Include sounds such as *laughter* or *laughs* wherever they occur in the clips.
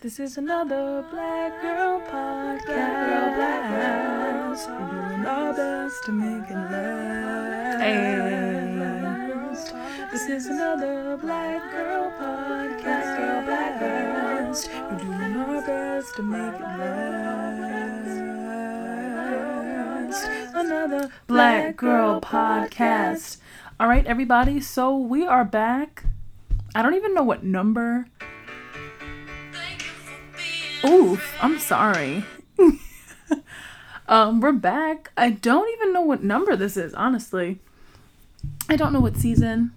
This is another Black Girl Podcast. Black Girl We're doing our best to make it last. This is another Black Girl Podcast. Girl Blast. We're doing our best to make it last. Another Black Girl Podcast. All right, everybody. So we are back. I don't even know what number. Oof, I'm sorry. *laughs* um, we're back. I don't even know what number this is, honestly. I don't know what season.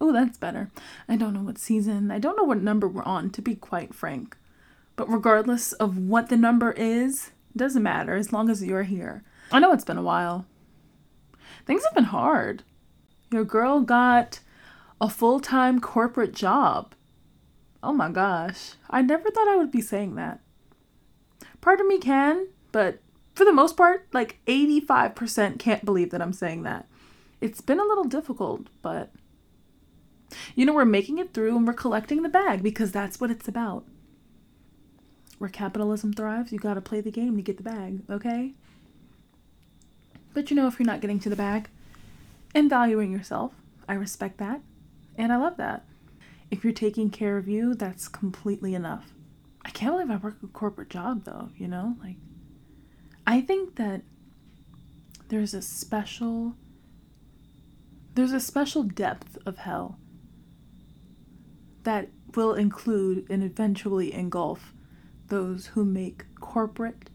Oh, that's better. I don't know what season. I don't know what number we're on, to be quite frank. But regardless of what the number is, doesn't matter as long as you're here. I know it's been a while. Things have been hard. Your girl got a full time corporate job Oh my gosh. I never thought I would be saying that. Part of me can, but for the most part, like 85% can't believe that I'm saying that. It's been a little difficult, but you know, we're making it through and we're collecting the bag because that's what it's about. Where capitalism thrives, you gotta play the game to get the bag, okay? But you know, if you're not getting to the bag and valuing yourself, I respect that and I love that. If you're taking care of you, that's completely enough. I can't believe I work a corporate job though, you know? Like I think that there's a special there's a special depth of hell that will include and eventually engulf those who make corporate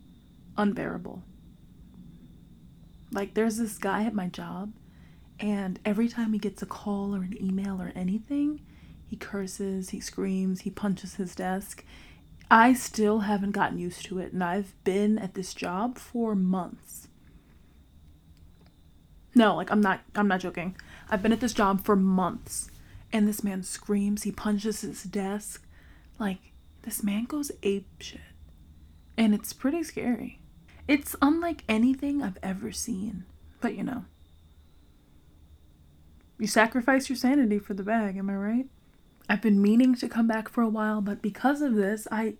unbearable. Like there's this guy at my job and every time he gets a call or an email or anything, he curses, he screams, he punches his desk. I still haven't gotten used to it, and I've been at this job for months. No, like I'm not I'm not joking. I've been at this job for months. And this man screams, he punches his desk. Like this man goes ape shit. And it's pretty scary. It's unlike anything I've ever seen. But you know. You sacrifice your sanity for the bag, am I right? I've been meaning to come back for a while, but because of this, I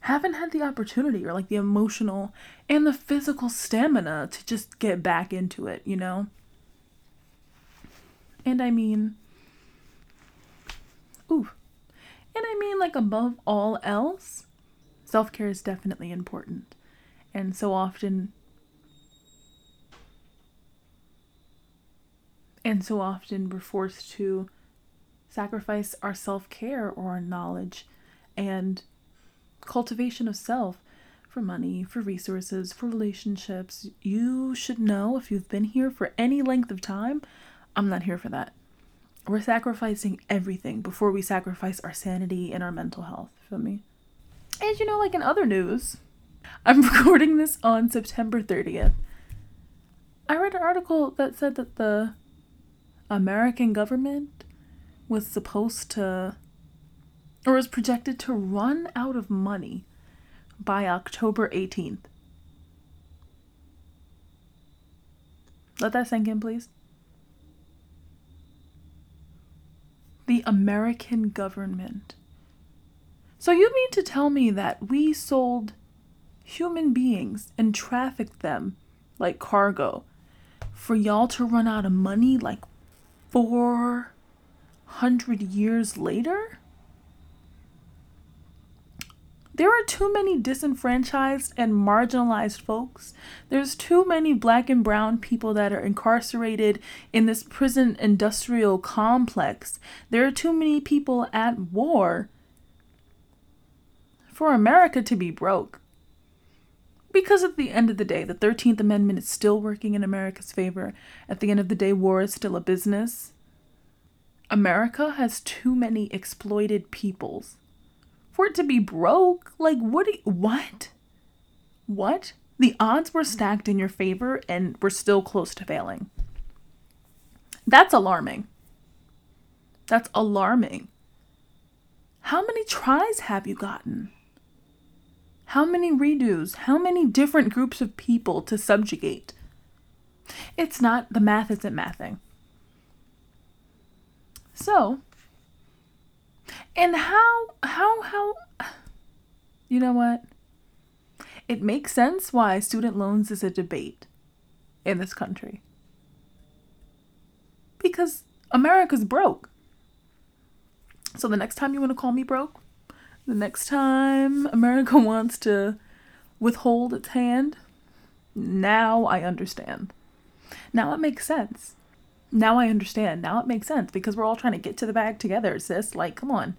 haven't had the opportunity or like the emotional and the physical stamina to just get back into it, you know? And I mean, ooh. And I mean, like, above all else, self care is definitely important. And so often, and so often we're forced to sacrifice our self care or our knowledge and cultivation of self for money, for resources, for relationships. You should know if you've been here for any length of time, I'm not here for that. We're sacrificing everything before we sacrifice our sanity and our mental health. Feel me? And you know, like in other news, I'm *laughs* recording this on September 30th. I read an article that said that the American government was supposed to or was projected to run out of money by October 18th. Let that sink in, please. The American government. So you mean to tell me that we sold human beings and trafficked them like cargo for y'all to run out of money like four hundred years later? There are too many disenfranchised and marginalized folks. There's too many black and brown people that are incarcerated in this prison industrial complex. There are too many people at war for America to be broke. Because at the end of the day, the 13th Amendment is still working in America's favor. At the end of the day, war is still a business. America has too many exploited peoples for it to be broke. Like, what? You, what? What? The odds were stacked in your favor and we're still close to failing. That's alarming. That's alarming. How many tries have you gotten? How many redos? How many different groups of people to subjugate? It's not, the math isn't mathing. So, and how, how, how, You know what? It makes sense why student loans is a debate in this country. Because America's broke. So the next time you want to call me broke, the next time America *laughs* wants to withhold its hand, now I understand. Now it makes sense. Now I understand. Now it makes sense because we're all trying to get to the bag together, sis. Like, come on.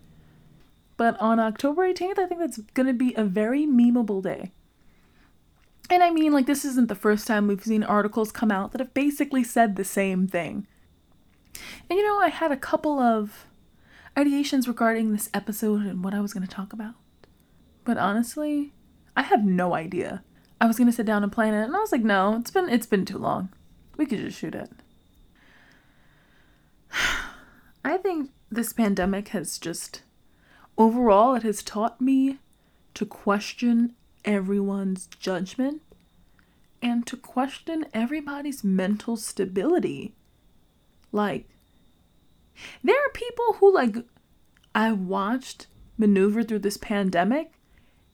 But on October 18th, I think that's going to be a very memeable day. And I mean, like, this isn't the first time we've seen articles come out that have basically said the same thing. And you know, I had a couple of ideations regarding this episode and what I was going to talk about. But honestly, I have no idea. I was going to sit down and plan it, and I was like, no, it's been it's been too long. We could just shoot it. I think this pandemic has just overall it has taught me to question everyone's judgment and to question everybody's mental stability. Like, there are people who, like, I watched maneuver through this pandemic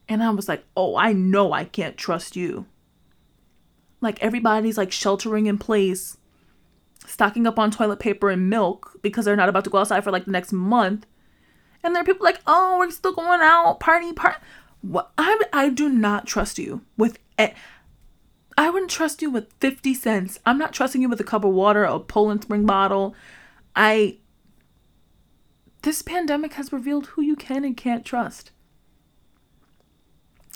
and I was like, oh, I know I can't trust you. Like, everybody's like sheltering in place, stocking up on toilet paper and milk because they're not about to go outside for like the next month. And there are people like, oh, we're still going out, party, party. What I I do not trust you with it. I wouldn't trust you with 50 cents. I'm not trusting you with a cup of water, a Poland Spring bottle. I this pandemic has revealed who you can and can't trust.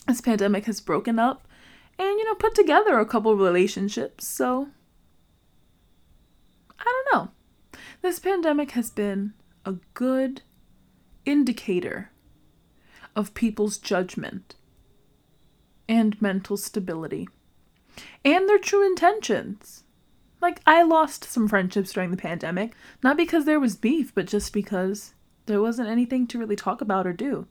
This pandemic has broken up and you know put together a couple relationships. So I don't know. This pandemic has been a good indicator of people's judgment and mental stability and their true intentions. Like, I lost some friendships during the pandemic, not because there was beef, but just because there wasn't anything to really talk about or do.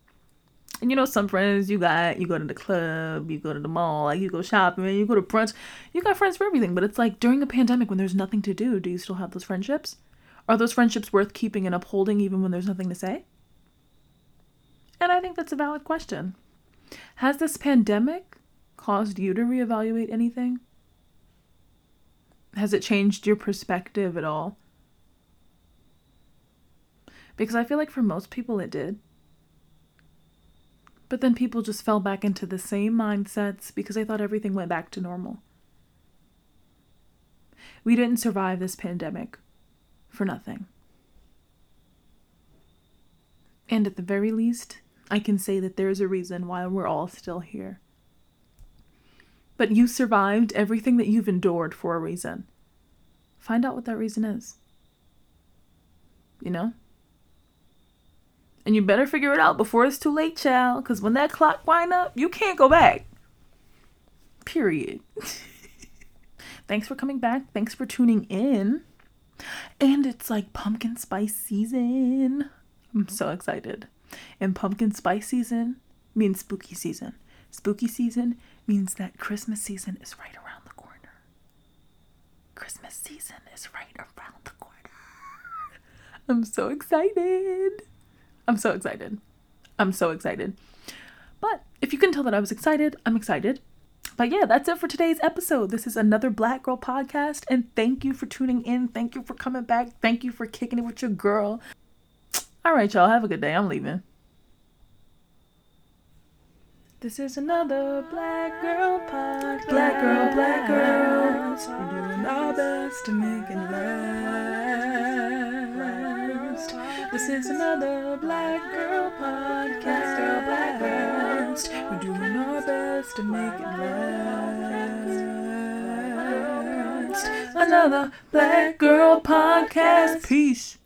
And you know, some friends you got, you go to the club, you go to the mall, like you go shopping, you go to brunch, you got friends for everything. But it's like during a pandemic when there's nothing to do, do you still have those friendships? Are those friendships worth keeping and upholding even when there's nothing to say? And I think that's a valid question. Has this pandemic caused you to reevaluate anything? Has it changed your perspective at all? Because I feel like for most people it did. But then people just fell back into the same mindsets because they thought everything went back to normal. We didn't survive this pandemic for nothing. And at the very least, I can say that there's a reason why we're all still here. But you survived everything that you've endured for a reason. Find out what that reason is. You know? And you better figure it out before it's too late, child, because when that clock wind up, you can't go back. Period. *laughs* Thanks for coming back. Thanks for tuning in. And it's like pumpkin spice season. I'm so excited. And pumpkin spice season means spooky season. Spooky season means that Christmas season is right around the corner. Christmas season is right around the corner. *laughs* I'm so excited. I'm so excited. I'm so excited. But if you can tell that I was excited, I'm excited. But yeah, that's it for today's episode. This is another Black Girl podcast, and thank you for tuning in. Thank you for coming back. Thank you for kicking it with your girl. All right, y'all. Have a good day. I'm leaving. This is another Black Girl podcast. Black Girl, Black Girls. We're doing our best to make it last. This is another Black Girl podcast. Girl, Black We're doing our best to make it last. Another Black Girl podcast. Peace.